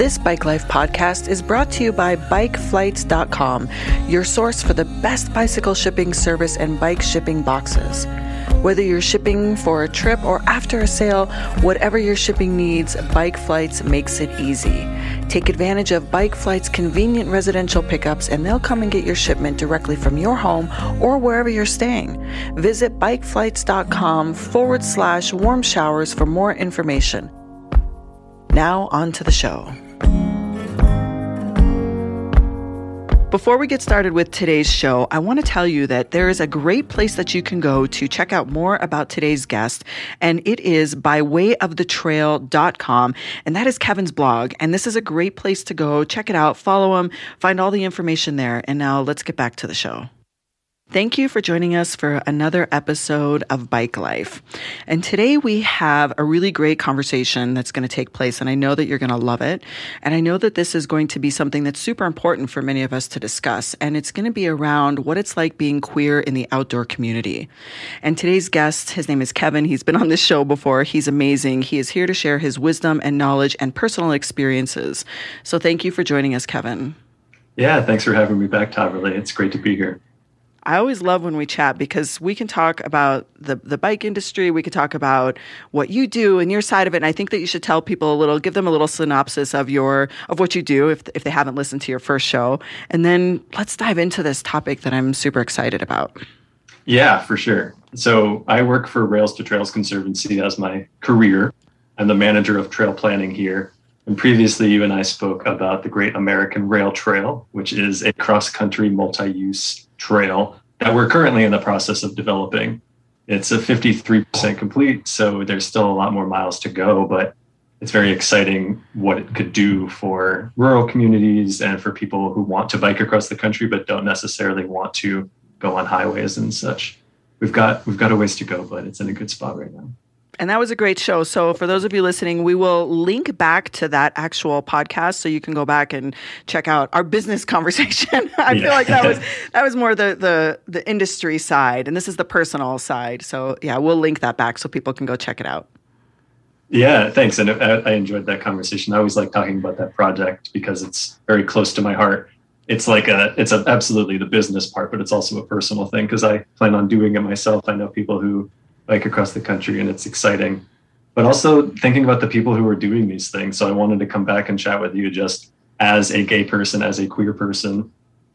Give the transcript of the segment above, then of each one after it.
This Bike Life podcast is brought to you by BikeFlights.com, your source for the best bicycle shipping service and bike shipping boxes. Whether you're shipping for a trip or after a sale, whatever your shipping needs, Bike Flights makes it easy. Take advantage of Bike Flight's convenient residential pickups and they'll come and get your shipment directly from your home or wherever you're staying. Visit bikeflights.com forward slash warm showers for more information. Now, on to the show. Before we get started with today's show, I want to tell you that there is a great place that you can go to check out more about today's guest, and it is bywayofthetrail.com. And that is Kevin's blog. And this is a great place to go. Check it out, follow him, find all the information there. And now let's get back to the show. Thank you for joining us for another episode of Bike Life. And today we have a really great conversation that's going to take place, and I know that you're going to love it. And I know that this is going to be something that's super important for many of us to discuss. And it's going to be around what it's like being queer in the outdoor community. And today's guest, his name is Kevin. He's been on this show before. He's amazing. He is here to share his wisdom and knowledge and personal experiences. So thank you for joining us, Kevin. Yeah, thanks for having me back, Tahverlee. It's great to be here. I always love when we chat because we can talk about the, the bike industry. We can talk about what you do and your side of it. And I think that you should tell people a little, give them a little synopsis of your of what you do if if they haven't listened to your first show. And then let's dive into this topic that I'm super excited about. Yeah, for sure. So I work for Rails to Trails Conservancy as my career. I'm the manager of trail planning here. And previously, you and I spoke about the Great American Rail Trail, which is a cross country multi use trail that we're currently in the process of developing. It's a 53% complete, so there's still a lot more miles to go, but it's very exciting what it could do for rural communities and for people who want to bike across the country but don't necessarily want to go on highways and such. We've got we've got a ways to go, but it's in a good spot right now. And that was a great show. So, for those of you listening, we will link back to that actual podcast so you can go back and check out our business conversation. I yeah. feel like that was that was more the the the industry side, and this is the personal side. So, yeah, we'll link that back so people can go check it out. Yeah, thanks. And uh, I, enjoyed that conversation. I always like talking about that project because it's very close to my heart. It's like a, it's a, absolutely the business part, but it's also a personal thing because I plan on doing it myself. I know people who bike across the country and it's exciting. But also thinking about the people who are doing these things. So I wanted to come back and chat with you just as a gay person, as a queer person.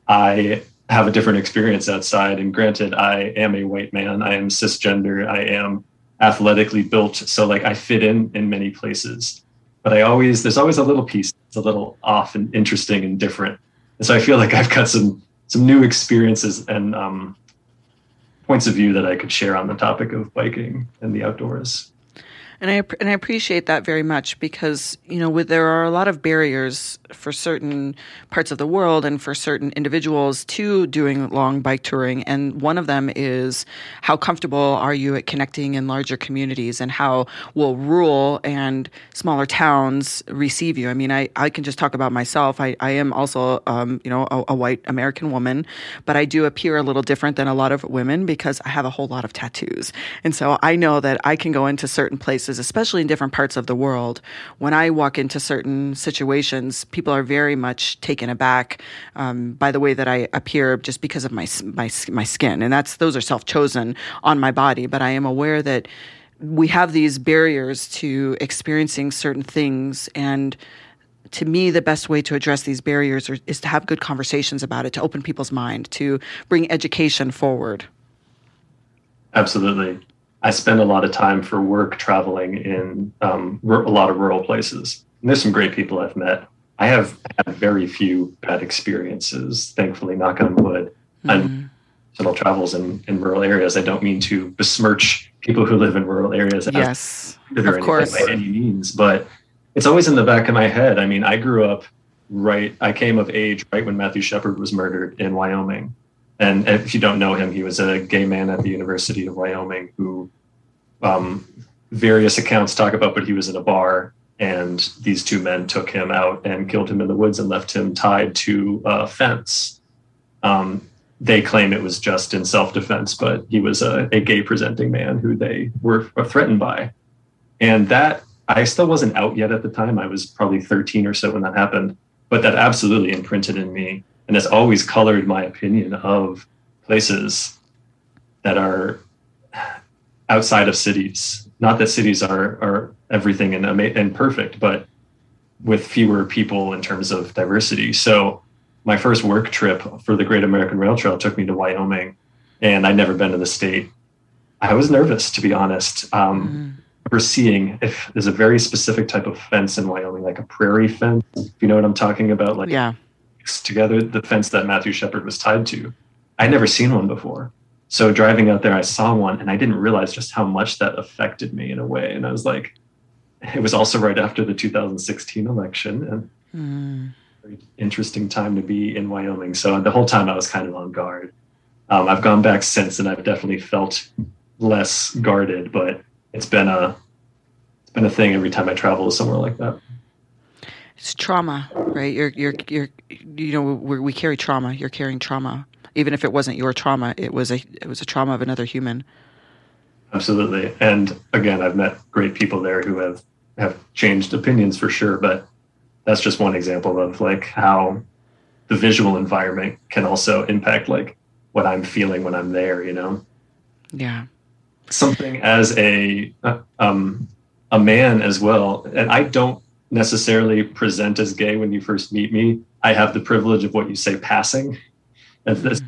I have a different experience outside. And granted, I am a white man, I am cisgender, I am athletically built. So like I fit in in many places. But I always, there's always a little piece that's a little off and interesting and different. And so I feel like I've got some some new experiences and um, points of view that I could share on the topic of biking and the outdoors. And I and I appreciate that very much because you know with, there are a lot of barriers for certain parts of the world and for certain individuals to doing long bike touring. And one of them is how comfortable are you at connecting in larger communities and how will rural and smaller towns receive you? I mean, I, I can just talk about myself. I, I am also, um, you know, a, a white American woman, but I do appear a little different than a lot of women because I have a whole lot of tattoos. And so I know that I can go into certain places, especially in different parts of the world. When I walk into certain situations, people people are very much taken aback um, by the way that I appear just because of my my my skin, and that's those are self chosen on my body. But I am aware that we have these barriers to experiencing certain things and to me, the best way to address these barriers are, is to have good conversations about it, to open people's mind, to bring education forward. Absolutely. I spend a lot of time for work traveling in um, a lot of rural places. And there's some great people I've met. I have had very few bad experiences, thankfully, knock on wood, mm-hmm. and several travels in, in rural areas. I don't mean to besmirch people who live in rural areas. Yes, of course. By any means, but it's always in the back of my head. I mean, I grew up right. I came of age right when Matthew Shepard was murdered in Wyoming. And if you don't know him, he was a gay man at the University of Wyoming who um, various accounts talk about, but he was in a bar and these two men took him out and killed him in the woods and left him tied to a fence. Um, they claim it was just in self-defense, but he was a, a gay presenting man who they were threatened by. And that I still wasn't out yet at the time. I was probably 13 or so when that happened, but that absolutely imprinted in me and that's always colored my opinion of places that are outside of cities. Not that cities are are everything and and perfect, but with fewer people in terms of diversity. So my first work trip for the Great American Rail Trail took me to Wyoming, and I'd never been to the state. I was nervous, to be honest. Um, mm. We're seeing if there's a very specific type of fence in Wyoming, like a prairie fence. If you know what I'm talking about, like yeah, together the fence that Matthew Shepard was tied to. I'd never seen one before. So driving out there, I saw one, and I didn't realize just how much that affected me in a way. And I was like, it was also right after the 2016 election, and mm very interesting time to be in Wyoming. So the whole time I was kind of on guard. Um, I've gone back since, and I've definitely felt less guarded. But it's been a it's been a thing every time I travel to somewhere like that. It's trauma, right? You're you're you're you know we we carry trauma. You're carrying trauma, even if it wasn't your trauma. It was a it was a trauma of another human. Absolutely, and again, I've met great people there who have have changed opinions for sure, but that's just one example of like how the visual environment can also impact like what I'm feeling when I'm there, you know? Yeah. Something as a um a man as well. And I don't necessarily present as gay when you first meet me. I have the privilege of what you say passing as this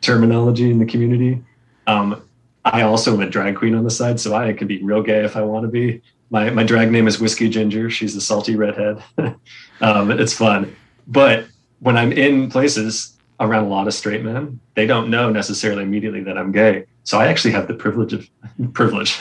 terminology in the community. Um, I also am a drag queen on the side, so I can be real gay if I want to be my my drag name is Whisky Ginger. She's a salty redhead. um, it's fun, but when I'm in places around a lot of straight men, they don't know necessarily immediately that I'm gay. So I actually have the privilege of privilege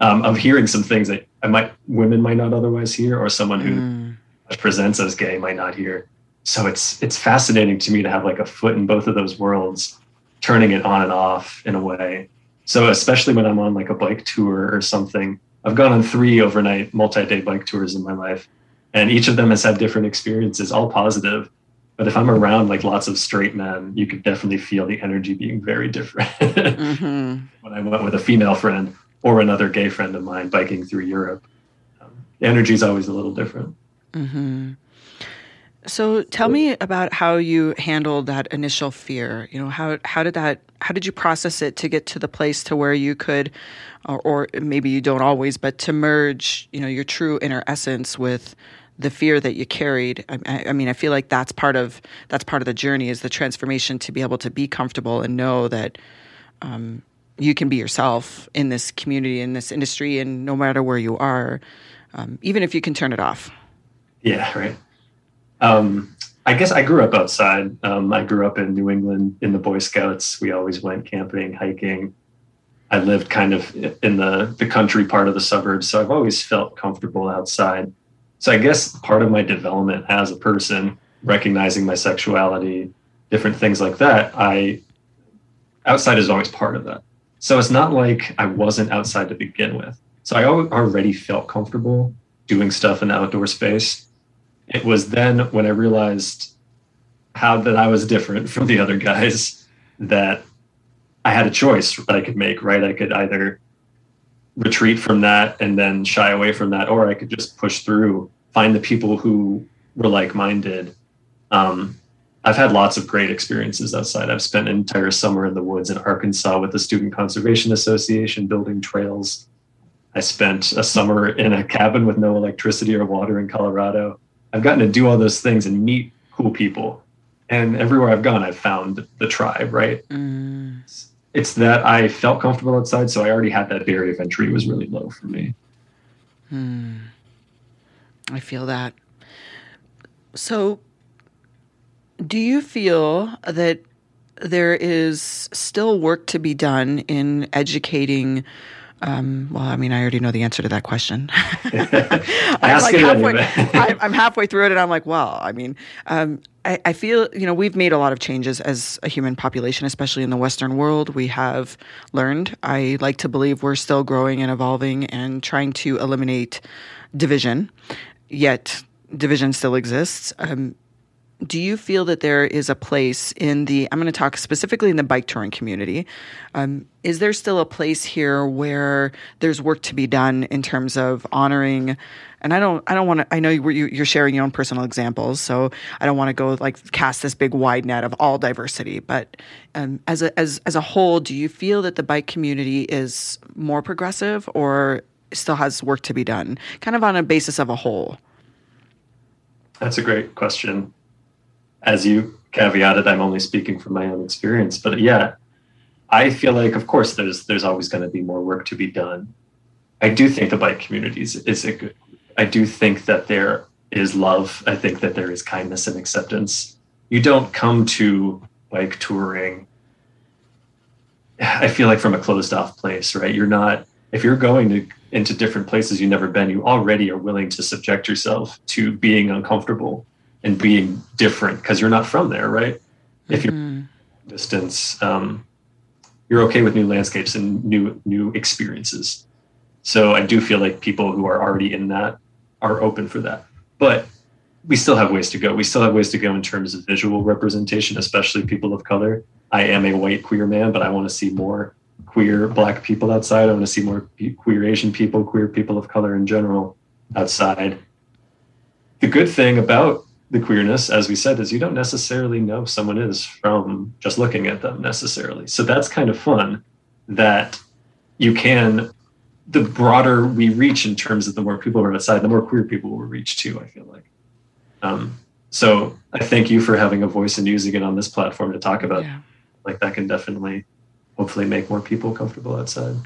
um, of hearing some things that I might women might not otherwise hear, or someone who mm. presents as gay might not hear. So it's it's fascinating to me to have like a foot in both of those worlds, turning it on and off in a way. So especially when I'm on like a bike tour or something, I've gone on three overnight multi-day bike tours in my life, and each of them has had different experiences, all positive. But if I'm around like lots of straight men, you could definitely feel the energy being very different. mm-hmm. When I went with a female friend or another gay friend of mine biking through Europe, um, energy is always a little different. Mm-hmm. So tell me about how you handled that initial fear. You know, how how did that how did you process it to get to the place to where you could or, or maybe you don't always, but to merge, you know, your true inner essence with the fear that you carried. I, I, mean, I feel like that's part of that's part of the journey is the transformation to be able to be comfortable and know that um, you can be yourself in this community, in this industry, and no matter where you are, um, even if you can turn it off. Yeah, right. Um, I guess I grew up outside. Um, I grew up in New England in the Boy Scouts. We always went camping, hiking. I lived kind of in the the country part of the suburbs, so I've always felt comfortable outside. So I guess part of my development as a person, recognizing my sexuality, different things like that, I outside is always part of that. So it's not like I wasn't outside to begin with. So I already felt comfortable doing stuff in the outdoor space it was then when I realized how that I was different from the other guys that I had a choice that I could make, right? I could either retreat from that and then shy away from that, or I could just push through, find the people who were like minded. Um, I've had lots of great experiences outside. I've spent an entire summer in the woods in Arkansas with the Student Conservation Association building trails. I spent a summer in a cabin with no electricity or water in Colorado. I've gotten to do all those things and meet cool people. And everywhere I've gone, I've found the tribe, right? Mm. It's that I felt comfortable outside, so I already had that barrier of entry was really low for me. Hmm. I feel that. So, do you feel that there is still work to be done in educating Um, well, I mean, I already know the answer to that question. I'm, like it halfway. I, I'm halfway through it, and I'm like, well, I mean, um, I, I feel you know we've made a lot of changes as a human population, especially in the Western world. We have learned. I like to believe we're still growing and evolving and trying to eliminate division. Yet division still exists. Um, do you feel that there is a place in the i'm going to talk specifically in the bike touring community um, is there still a place here where there's work to be done in terms of honoring and i don't i don't want to i know you, you're sharing your own personal examples so i don't want to go like cast this big wide net of all diversity but um, as a as as a whole do you feel that the bike community is more progressive or still has work to be done kind of on a basis of a whole That's a great question. As you caveated, I'm only speaking from my own experience, but yeah, I feel like, of course, there's there's always going to be more work to be done. I do think the bike community is, is a good. I do think that there is love. I think that there is kindness and acceptance. You don't come to bike touring. I feel like from a closed off place, right? You're not if you're going to into different places you've never been, you already are willing to subject yourself to being uncomfortable and being different because you're not from there, right? If you're Mm-hmm. distance, um, you're okay with new landscapes and new new experiences. So I do feel like people who are already in that are open for that. But we still have ways to go. We still have ways to go in terms of visual representation, especially people of color. I am a white queer man, but I want to see more queer black people outside. I want to see more queer Asian people, queer people of color in general outside. The good thing about the queerness, as we said, is you don't necessarily know someone is from just looking at them necessarily. So that's kind of fun that you can, the broader we reach in terms of the more people are outside, the more queer people will reach too, I feel like. Um, so I thank you for having a voice and using it on this platform to talk about yeah. like that can definitely hopefully make more people comfortable outside.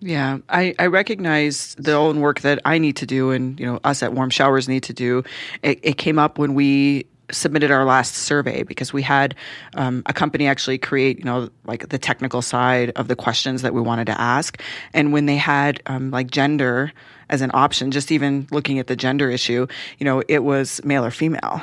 Yeah, I, I recognize the own work that I need to do and, you know, us at Warm Showers need to do. It, it came up when we submitted our last survey because we had um, a company actually create, you know, like the technical side of the questions that we wanted to ask. And when they had um, like gender as an option, just even looking at the gender issue, you know, it was male or female.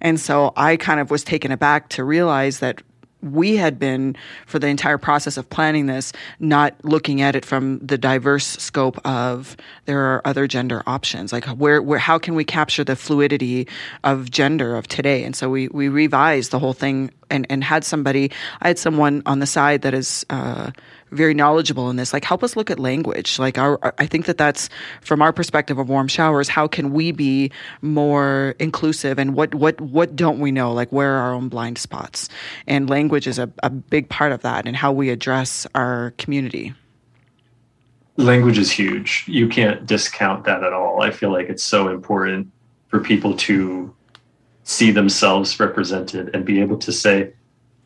And so I kind of was taken aback to realize that we had been for the entire process of planning this not looking at it from the diverse scope of there are other gender options. Like where where how can we capture the fluidity of gender of today? And so we we revised the whole thing and and had somebody i had someone on the side that is uh very knowledgeable in this. Like help us look at language. Like our i think that that's from our perspective of warm showers how can we be more inclusive and what what what don't we know? Like where are our own blind spots? And language is a, a big part of that and how we address our community. Language is huge. You can't discount that at all. I feel like it's so important for people to see themselves represented and be able to say,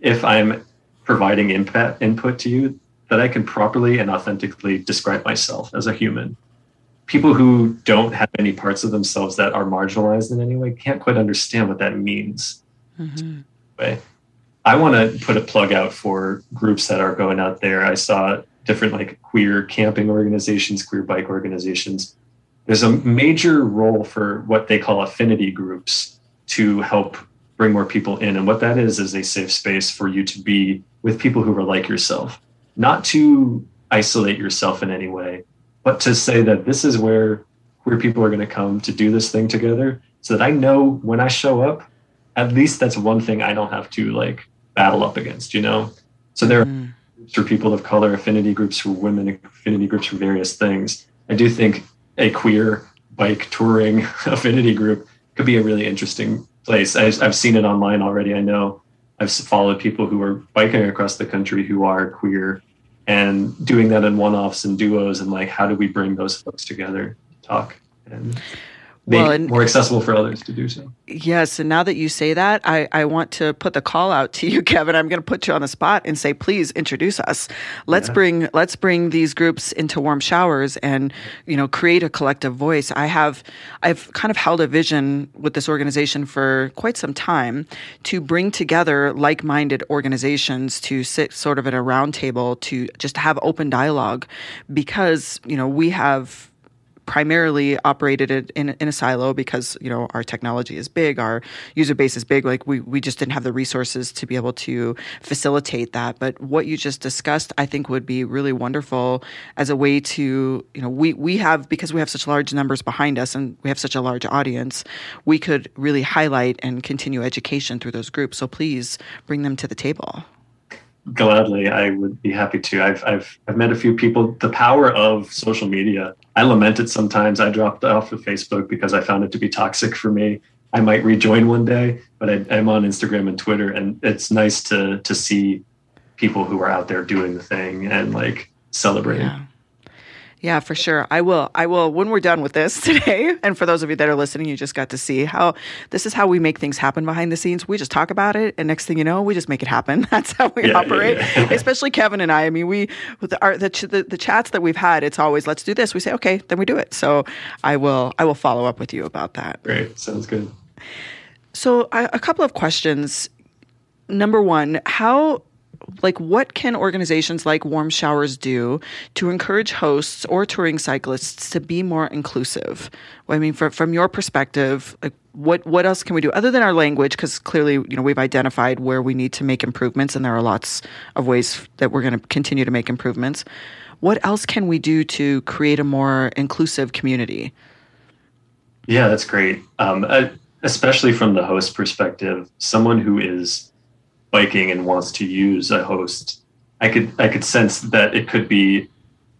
if I'm providing impact input to you, that I can properly and authentically describe myself as a human. People who don't have any parts of themselves that are marginalized in any way can't quite understand what that means. mm-hmm. Way. I want to put a plug out for groups that are going out there. I saw different like queer camping organizations, queer bike organizations. There's a major role for what they call affinity groups to help bring more people in. And what that is is a safe space for you to be with people who are like yourself, not to isolate yourself in any way, but to say that this is where queer people are going to come to do this thing together so that I know when I show up, at least that's one thing I don't have to like battle up against, you know? So there Mm-hmm. are groups for people of color, affinity groups for women, affinity groups for various things. I do think a queer bike touring affinity group could be a really interesting place. I've, I've seen it online already. I know I've followed people who are biking across the country who are queer and doing that in one offs and duos and like, how do we bring those folks together to talk? And make well, and, more accessible for others to do so. Yes, and now that you say that, I, I want to put the call out to you, Kevin. I'm going to put you on the spot and say, please introduce us. Let's yeah. bring let's bring these groups into warm showers and you know create a collective voice. I have I've kind of held a vision with this organization for quite some time to bring together like-minded organizations to sit sort of at a round table to just have open dialogue because you know we have primarily operated it in, in a silo because you know our technology is big, our user base is big. Like we we just didn't have the resources to be able to facilitate that. But what you just discussed, I think, would be really wonderful as a way to you know we we have because we have such large numbers behind us and we have such a large audience, we could really highlight and continue education through those groups. So please bring them to the table gladly i would be happy to I've, I've i've met a few people the power of social media I lament it sometimes. I dropped off of Facebook because I found it to be toxic for me. I might rejoin one day, but I, am on Instagram and Twitter, and it's nice to to see people who are out there doing the thing and like celebrating. Yeah. Yeah, for sure. I will. I will. When we're done with this today, and for those of you that are listening, you just got to see how this is how we make things happen behind the scenes. We just talk about it, and next thing you know, we just make it happen. That's how we yeah, operate. Yeah, yeah. Especially Kevin and I. I mean, we with the, our, the, the the chats that we've had, it's always let's do this. We say okay, then we do it. So I will. I will follow up with you about that. Great. Sounds good. So I, a couple of questions. Number one, how like what can organizations like warm showers do to encourage hosts or touring cyclists to be more inclusive? I mean for, from your perspective like what what else can we do other than our language? Because clearly you know we've identified where we need to make improvements and there are lots of ways that we're going to continue to make improvements. What else can we do to create a more inclusive community? Yeah that's great. Um, especially from the host perspective someone who is biking and wants to use a host, I could I could sense that it could be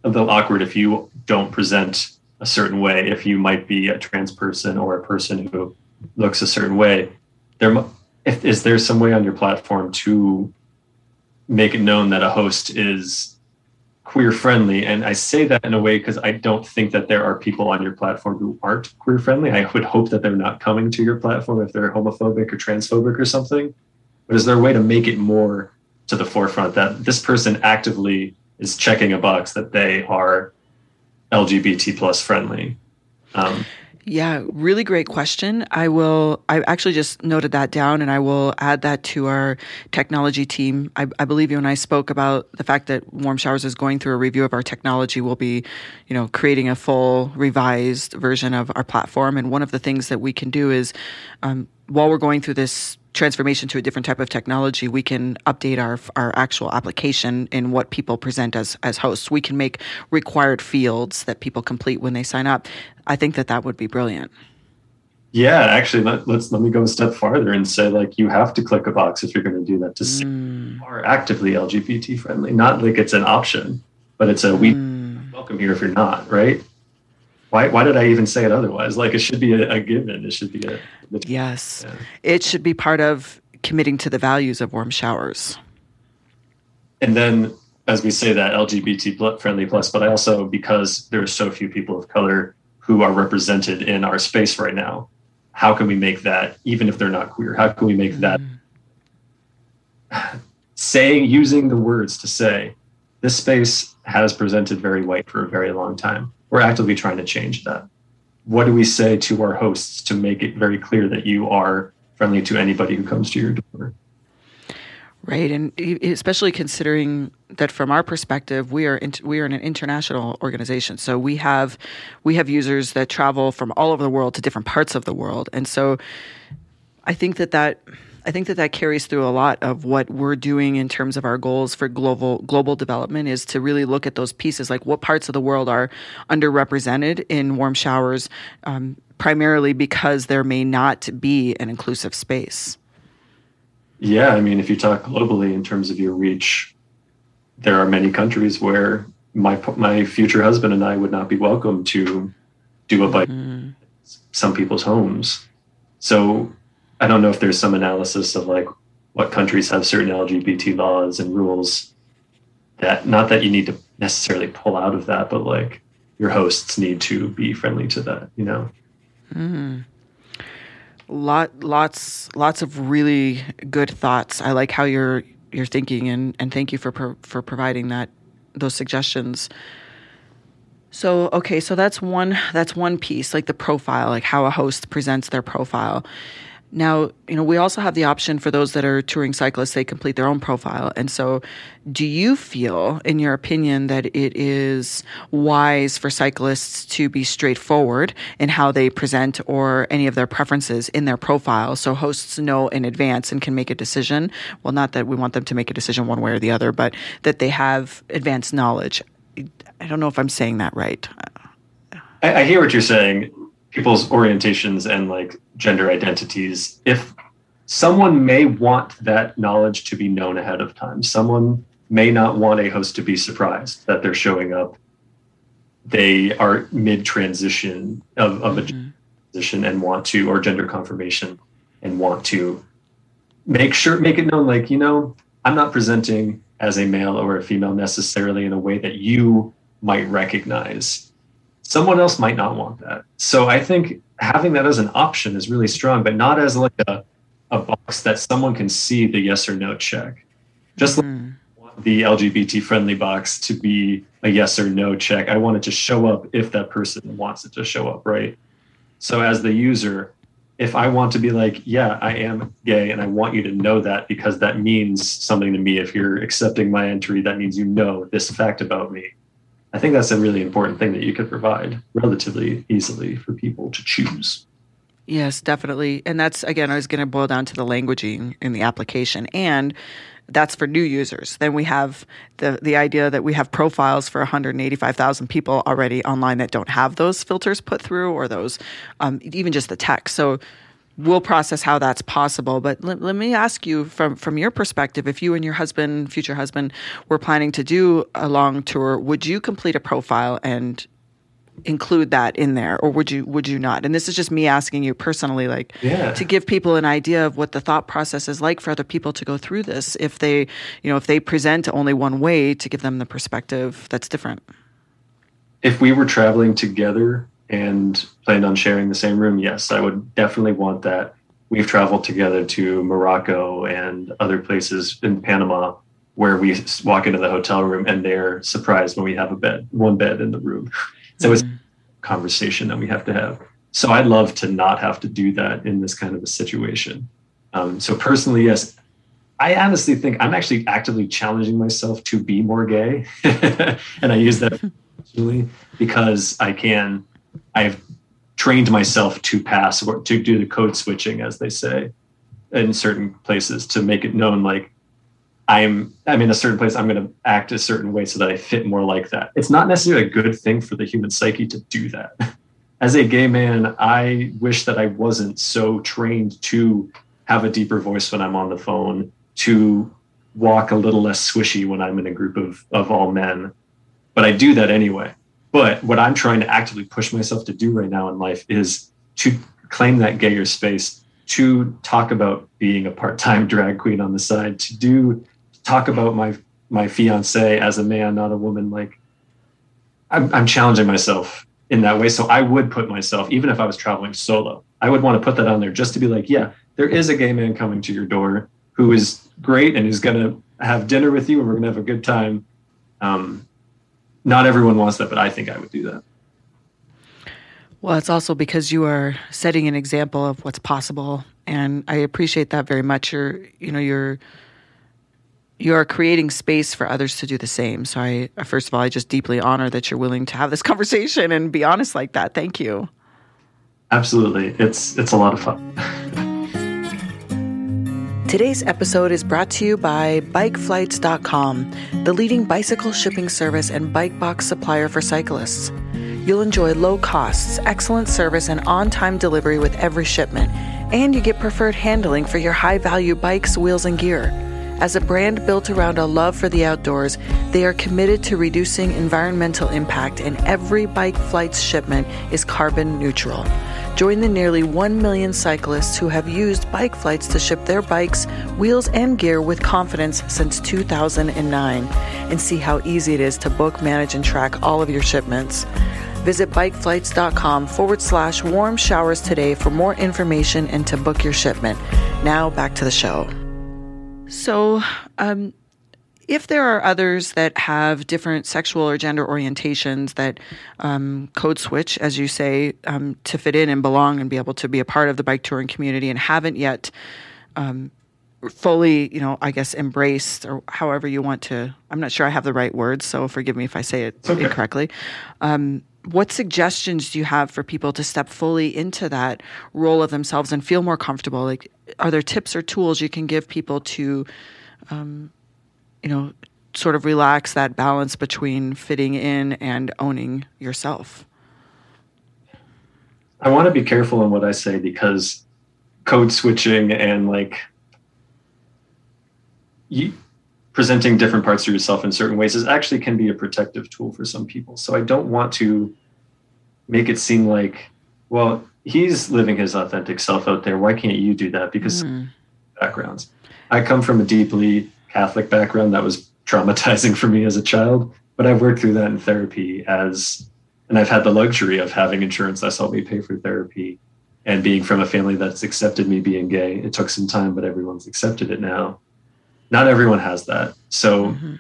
a little awkward if you don't present a certain way. If you might be a trans person or a person who looks a certain way, there if, is there some way on your platform to make it known that a host is queer friendly? And i say that in a way because i don't think that there are people on your platform who aren't queer friendly. I would hope that they're not coming to your platform if they're homophobic or transphobic or something but is there a way to make it more to the forefront that this person actively is checking a box that they are lgbt plus friendly um, yeah, really great question. I will, I actually just noted that down and I will add that to our technology team. I, I, believe you and I spoke about the fact that Warm Showers is going through a review of our technology. We'll be, you know, creating a full revised version of our platform. And one of the things that we can do is, um, while we're going through this transformation to a different type of technology, we can update our our actual application in what people present as as hosts. We can make required fields that people complete when they sign up. I think that that would be brilliant. Yeah, actually, let, us let me go a step farther and say like you have to click a box if you're going to do that to mm. you are actively LGBT friendly. Not like it's an option, but it's a we mm. welcome here if you're not right why why did I even say it otherwise? Like it should be a, a given. It should be a yes. Yeah. It should be part of committing to the values of warm showers. And then, as we say that LGBT friendly plus, but I also because there are so few people of color who are represented in our space right now. How can we make that even if they're not queer? How can we make mm. that saying using the words to say this space has presented very white for a very long time we're actively trying to change that. What do we say to our hosts to make it very clear that you are friendly to anybody who comes to your door? Right, and especially considering that from our perspective, we are in, we are an international organization, so we have we have users that travel from all over the world to different parts of the world, and so I think that that I think that that carries through a lot of what we're doing in terms of our goals for global global development is to really look at those pieces, like what parts of the world are underrepresented in warm showers, um, primarily because there may not be an inclusive space. Yeah, I mean, if you talk globally in terms of your reach, there are many countries where my my future husband and I would not be welcome to do a bike mm-hmm. some people's homes. So I don't know if there's some analysis of like what countries have certain LGBT laws and rules that not that you need to necessarily pull out of that, but like your hosts need to be friendly to that, you know? Mm. Lot, lots, lots of really good thoughts. I like how you're you're thinking, and and thank you for pro- for providing that those suggestions. So okay, so that's one that's one piece, like the profile, like how a host presents their profile. Now, you know, we also have the option for those that are touring cyclists, they complete their own profile. And so, do you feel, in your opinion, that it is wise for cyclists to be straightforward in how they present or any of their preferences in their profile so hosts know in advance and can make a decision? Well, not that we want them to make a decision one way or the other, but that they have advanced knowledge. I don't know if I'm saying that right. I, I hear what you're saying people's orientations and like gender identities if someone may want that knowledge to be known ahead of time someone may not want a host to be surprised that they're showing up they are mid transition of, of mm-hmm. a transition and want to or gender confirmation and want to make sure make it known like you know i'm not presenting as a male or a female necessarily in a way that you might recognize someone else might not want that. So I think having that as an option is really strong, but not as like a, a box that someone can see the yes or no check. Just mm-hmm. like the LGBT friendly box to be a yes or no check. I want it to show up if that person wants it to show up, right? So as the user, if I want to be like, yeah, I am gay and I want you to know that because that means something to me. If you're accepting my entry, that means you know this fact about me I think that's a really important thing that you could provide relatively easily for people to choose. Yes, definitely. And that's, again, I was going to boil down to the languaging in the application. And that's for new users. Then we have the, the idea that we have profiles for 185,000 people already online that don't have those filters put through or those, um, even just the text. So we'll process how that's possible. But let, let, me ask you from from your perspective, if you and your husband, future husband, were planning to do a long tour, would you complete a profile and include that in there or would you would you not and this is just me asking you personally like yeah. to give people an idea of what the thought process is like for other people to go through this if they you know if they present only one way to give them the perspective that's different if we were traveling together and planned on sharing the same room, yes, I would definitely want that. We've traveled together to Morocco and other places in Panama where we walk into the hotel room and they're surprised when we have a bed, one bed in the room. So mm-hmm. it's a conversation that we have to have. So I'd love to not have to do that in this kind of a situation. Um, so personally, yes, I honestly think I'm actually actively challenging myself to be more gay, and I use that because I can I've trained myself to pass or to do the code switching, as they say, in certain places to make it known like I'm I'm in a certain place, I'm gonna act a certain way so that I fit more like that. It's not necessarily a good thing for the human psyche to do that. As a gay man, I wish that I wasn't so trained to have a deeper voice when I'm on the phone, to walk a little less swishy when I'm in a group of, of all men. But I do that anyway. But what I'm trying to actively push myself to do right now in life is to claim that gayer space, to talk about being a part-time drag queen on the side, to do talk about my my fiance as a man, not a woman. Like I'm, I'm challenging myself in that way. So I would put myself, even if I was traveling solo, I would want to put that on there just to be like, yeah, there is a gay man coming to your door who is great and who's going to have dinner with you and we're going to have a good time. Um, not everyone wants that, but I think I would do that. Well, it's also because you are setting an example of what's possible, and I appreciate that very much. You're, you know, you're you are creating space for others to do the same. So I, uh, first of all, I just deeply honor that you're willing to have this conversation and be honest like that. Thank you. Absolutely, it's it's a lot of fun. Today's episode is brought to you by BikeFlights.com, the leading bicycle shipping service and bike box supplier for cyclists. You'll enjoy low costs, excellent service, and on time delivery with every shipment, and you get preferred handling for your high value bikes, wheels, and gear. As a brand built around a love for the outdoors, they are committed to reducing environmental impact, and every Bike Flights shipment is carbon neutral. Join the nearly 1 million cyclists who have used bike flights to ship their bikes, wheels, and gear with confidence since 2009 and see how easy it is to book, manage, and track all of your shipments. Visit bikeflights.com forward slash warm showers today for more information and to book your shipment. Now back to the show. So, um, if there are others that have different sexual or gender orientations that um, code switch, as you say, um, to fit in and belong and be able to be a part of the bike touring community and haven't yet um, fully, you know, I guess embraced or however you want to, I'm not sure I have the right words, so forgive me if I say it okay. incorrectly. Um, what suggestions do you have for people to step fully into that role of themselves and feel more comfortable? Like, are there tips or tools you can give people to, um, you know, sort of relax that balance between fitting in and owning yourself? I want to be careful in what I say because code switching and like you, presenting different parts of yourself in certain ways is actually can be a protective tool for some people. So I don't want to make it seem like, well, he's living his authentic self out there. Why can't you do that? Because mm. backgrounds. I come from a deeply Catholic background that was traumatizing for me as a child, but I've worked through that in therapy as, and I've had the luxury of having insurance that's helped me pay for therapy and being from a family that's accepted me being gay. It took some time, but everyone's accepted it now. Not everyone has that. So, mm-hmm.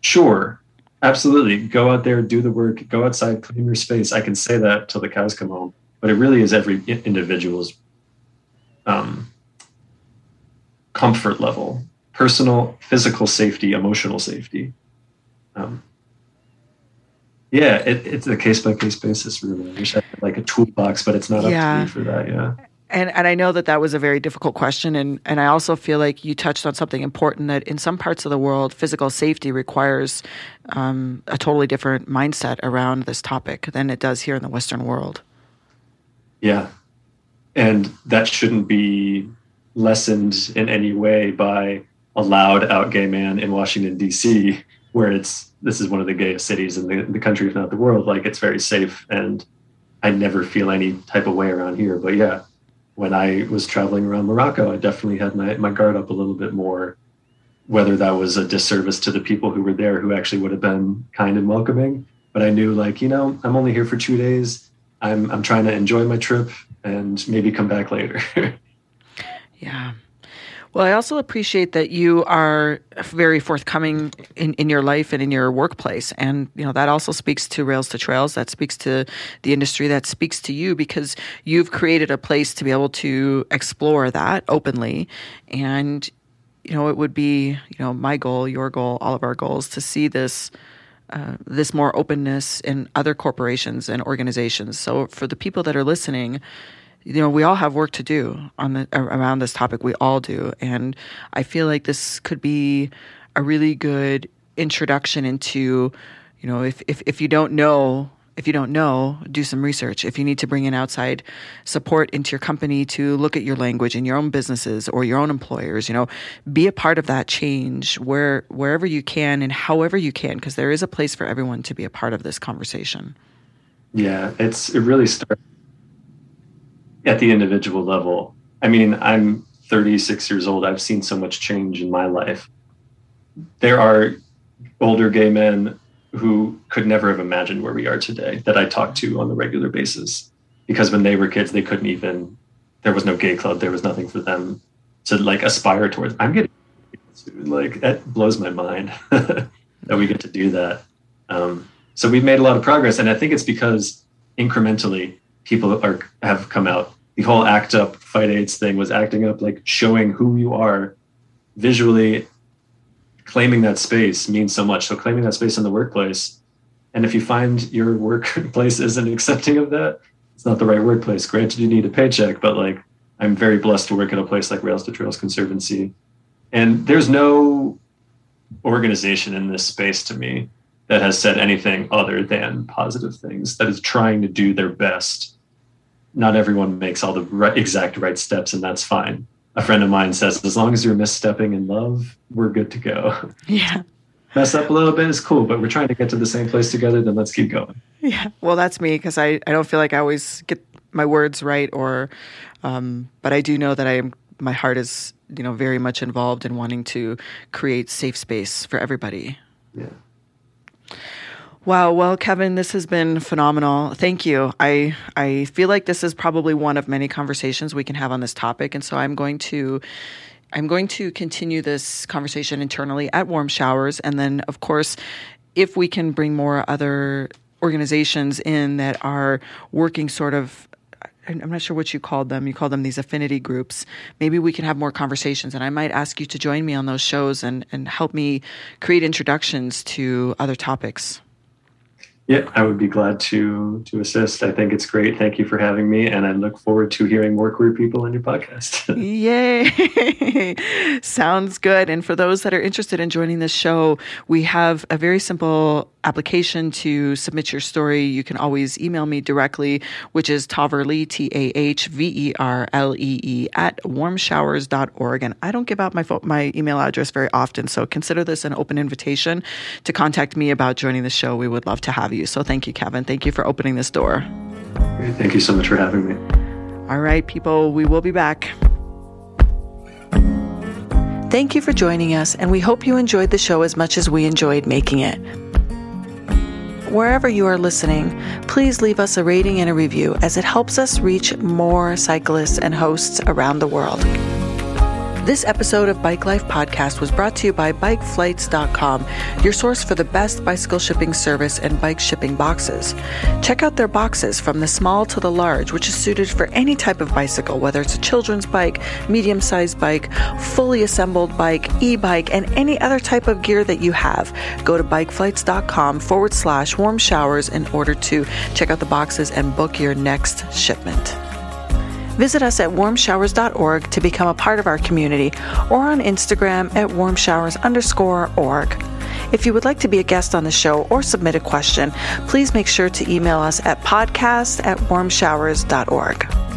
sure, absolutely, go out there, do the work, go outside, claim your space. I can say that till the cows come home, but it really is every individual's um, comfort level personal, physical safety, emotional safety. Um, yeah, it, it's a case by case basis, really. I wish I had like a toolbox, but it's not yeah. up to me for that. Yeah. And and I know that that was a very difficult question, and and I also feel like you touched on something important that in some parts of the world, physical safety requires um, a totally different mindset around this topic than it does here in the Western world. Yeah, and that shouldn't be lessened in any way by a loud out gay man in Washington D.C., where it's this is one of the gayest cities in the, the country, if not the world. Like it's very safe, and I never feel any type of way around here. But yeah, when I was traveling around Morocco, I definitely had my my guard up a little bit more. Whether that was a disservice to the people who were there, who actually would have been kind and welcoming, but I knew like you know I'm only here for two days. I'm I'm trying to enjoy my trip and maybe come back later. yeah. Well, I also appreciate that you are very forthcoming in, in your life and in your workplace. And, you know, that also speaks to Rails to Trails. That speaks to the industry. That speaks to you because you've created a place to be able to explore that openly. And, you know, it would be, you know, my goal, your goal, all of our goals to see this. Uh, this more openness in other corporations and organizations. So, for the people that are listening, you know, we all have work to do on the around this topic. We all do, and I feel like this could be a really good introduction into, you know, if if if you don't know. If you don't know, do some research. If you need to bring in outside support into your company to look at your language in your own businesses or your own employers, you know, be a part of that change where wherever you can and however you can, because there is a place for everyone to be a part of this conversation. Yeah, it's it really starts at the individual level. I mean, I'm 36 years old. I've seen so much change in my life. There are older gay men who could never have imagined where we are today that I talk to on a regular basis because when they were kids, they couldn't even, there was no gay club, there was nothing for them to like aspire towards. I'm getting like, that blows my mind that we get to do that. Um, so we've made a lot of progress. And I think it's because incrementally people are have come out. The whole act up fight AIDS thing was acting up, like showing who you are visually. Claiming that space means so much. So claiming that space in the workplace, and if you find your workplace isn't accepting of that, it's not the right workplace. Granted, you need a paycheck, but like I'm very blessed to work at a place like Rails to Trails Conservancy, and there's no organization in this space to me that has said anything other than positive things that is trying to do their best not everyone makes all the right, exact right steps, and that's fine. A friend of mine says, as long as you're misstepping in love, we're good to go. Yeah. Mess up a little bit is cool, but we're trying to get to the same place together, then let's keep going. Yeah. Well, that's me because I, I don't feel like I always get my words right or, um, but I do know that I am, my heart is, you know, very much involved in wanting to create safe space for everybody. Yeah. Wow, well, Kevin, this has been phenomenal. Thank you. I I feel like this is probably one of many conversations we can have on this topic, and so I'm going to I'm going to continue this conversation internally at Warm Showers, and then, of course, if we can bring more other organizations in that are working sort of I'm not sure what you called them. You called them these affinity groups. Maybe we can have more conversations, and I might ask you to join me on those shows and, and help me create introductions to other topics. Yeah, I would be glad to to assist. I think it's great. Thank you for having me, and I look forward to hearing more queer people on your podcast. Yay! Sounds good. And for those that are interested in joining this show, we have a very simple application to submit your story. You can always email me directly, which is Tahverlee, T A H V E R L E E, at warmshowers.org. And I don't give out my, fo- my email address very often, so consider this an open invitation to contact me about joining the show. We would love to have you. So thank you, Kevin. Thank you for opening this door. Thank you so much for having me. All right, people, we will be back. Thank you for joining us, and we hope you enjoyed the show as much as we enjoyed making it. Wherever you are listening, please leave us a rating and a review as it helps us reach more cyclists and hosts around the world. This episode of Bike Life Podcast was brought to you by BikeFlights.com, your source for the best bicycle shipping service and bike shipping boxes. Check out their boxes from the small to the large, which is suited for any type of bicycle, whether it's a children's bike, medium sized bike, fully assembled bike, e bike, and any other type of gear that you have. Go to BikeFlights.com forward slash warm showers in order to check out the boxes and book your next shipment. Visit us at warmshowers.org to become a part of our community or on Instagram at warmshowers underscore org. If you would like to be a guest on the show or submit a question, please make sure to email us at podcast at warmshowers.org.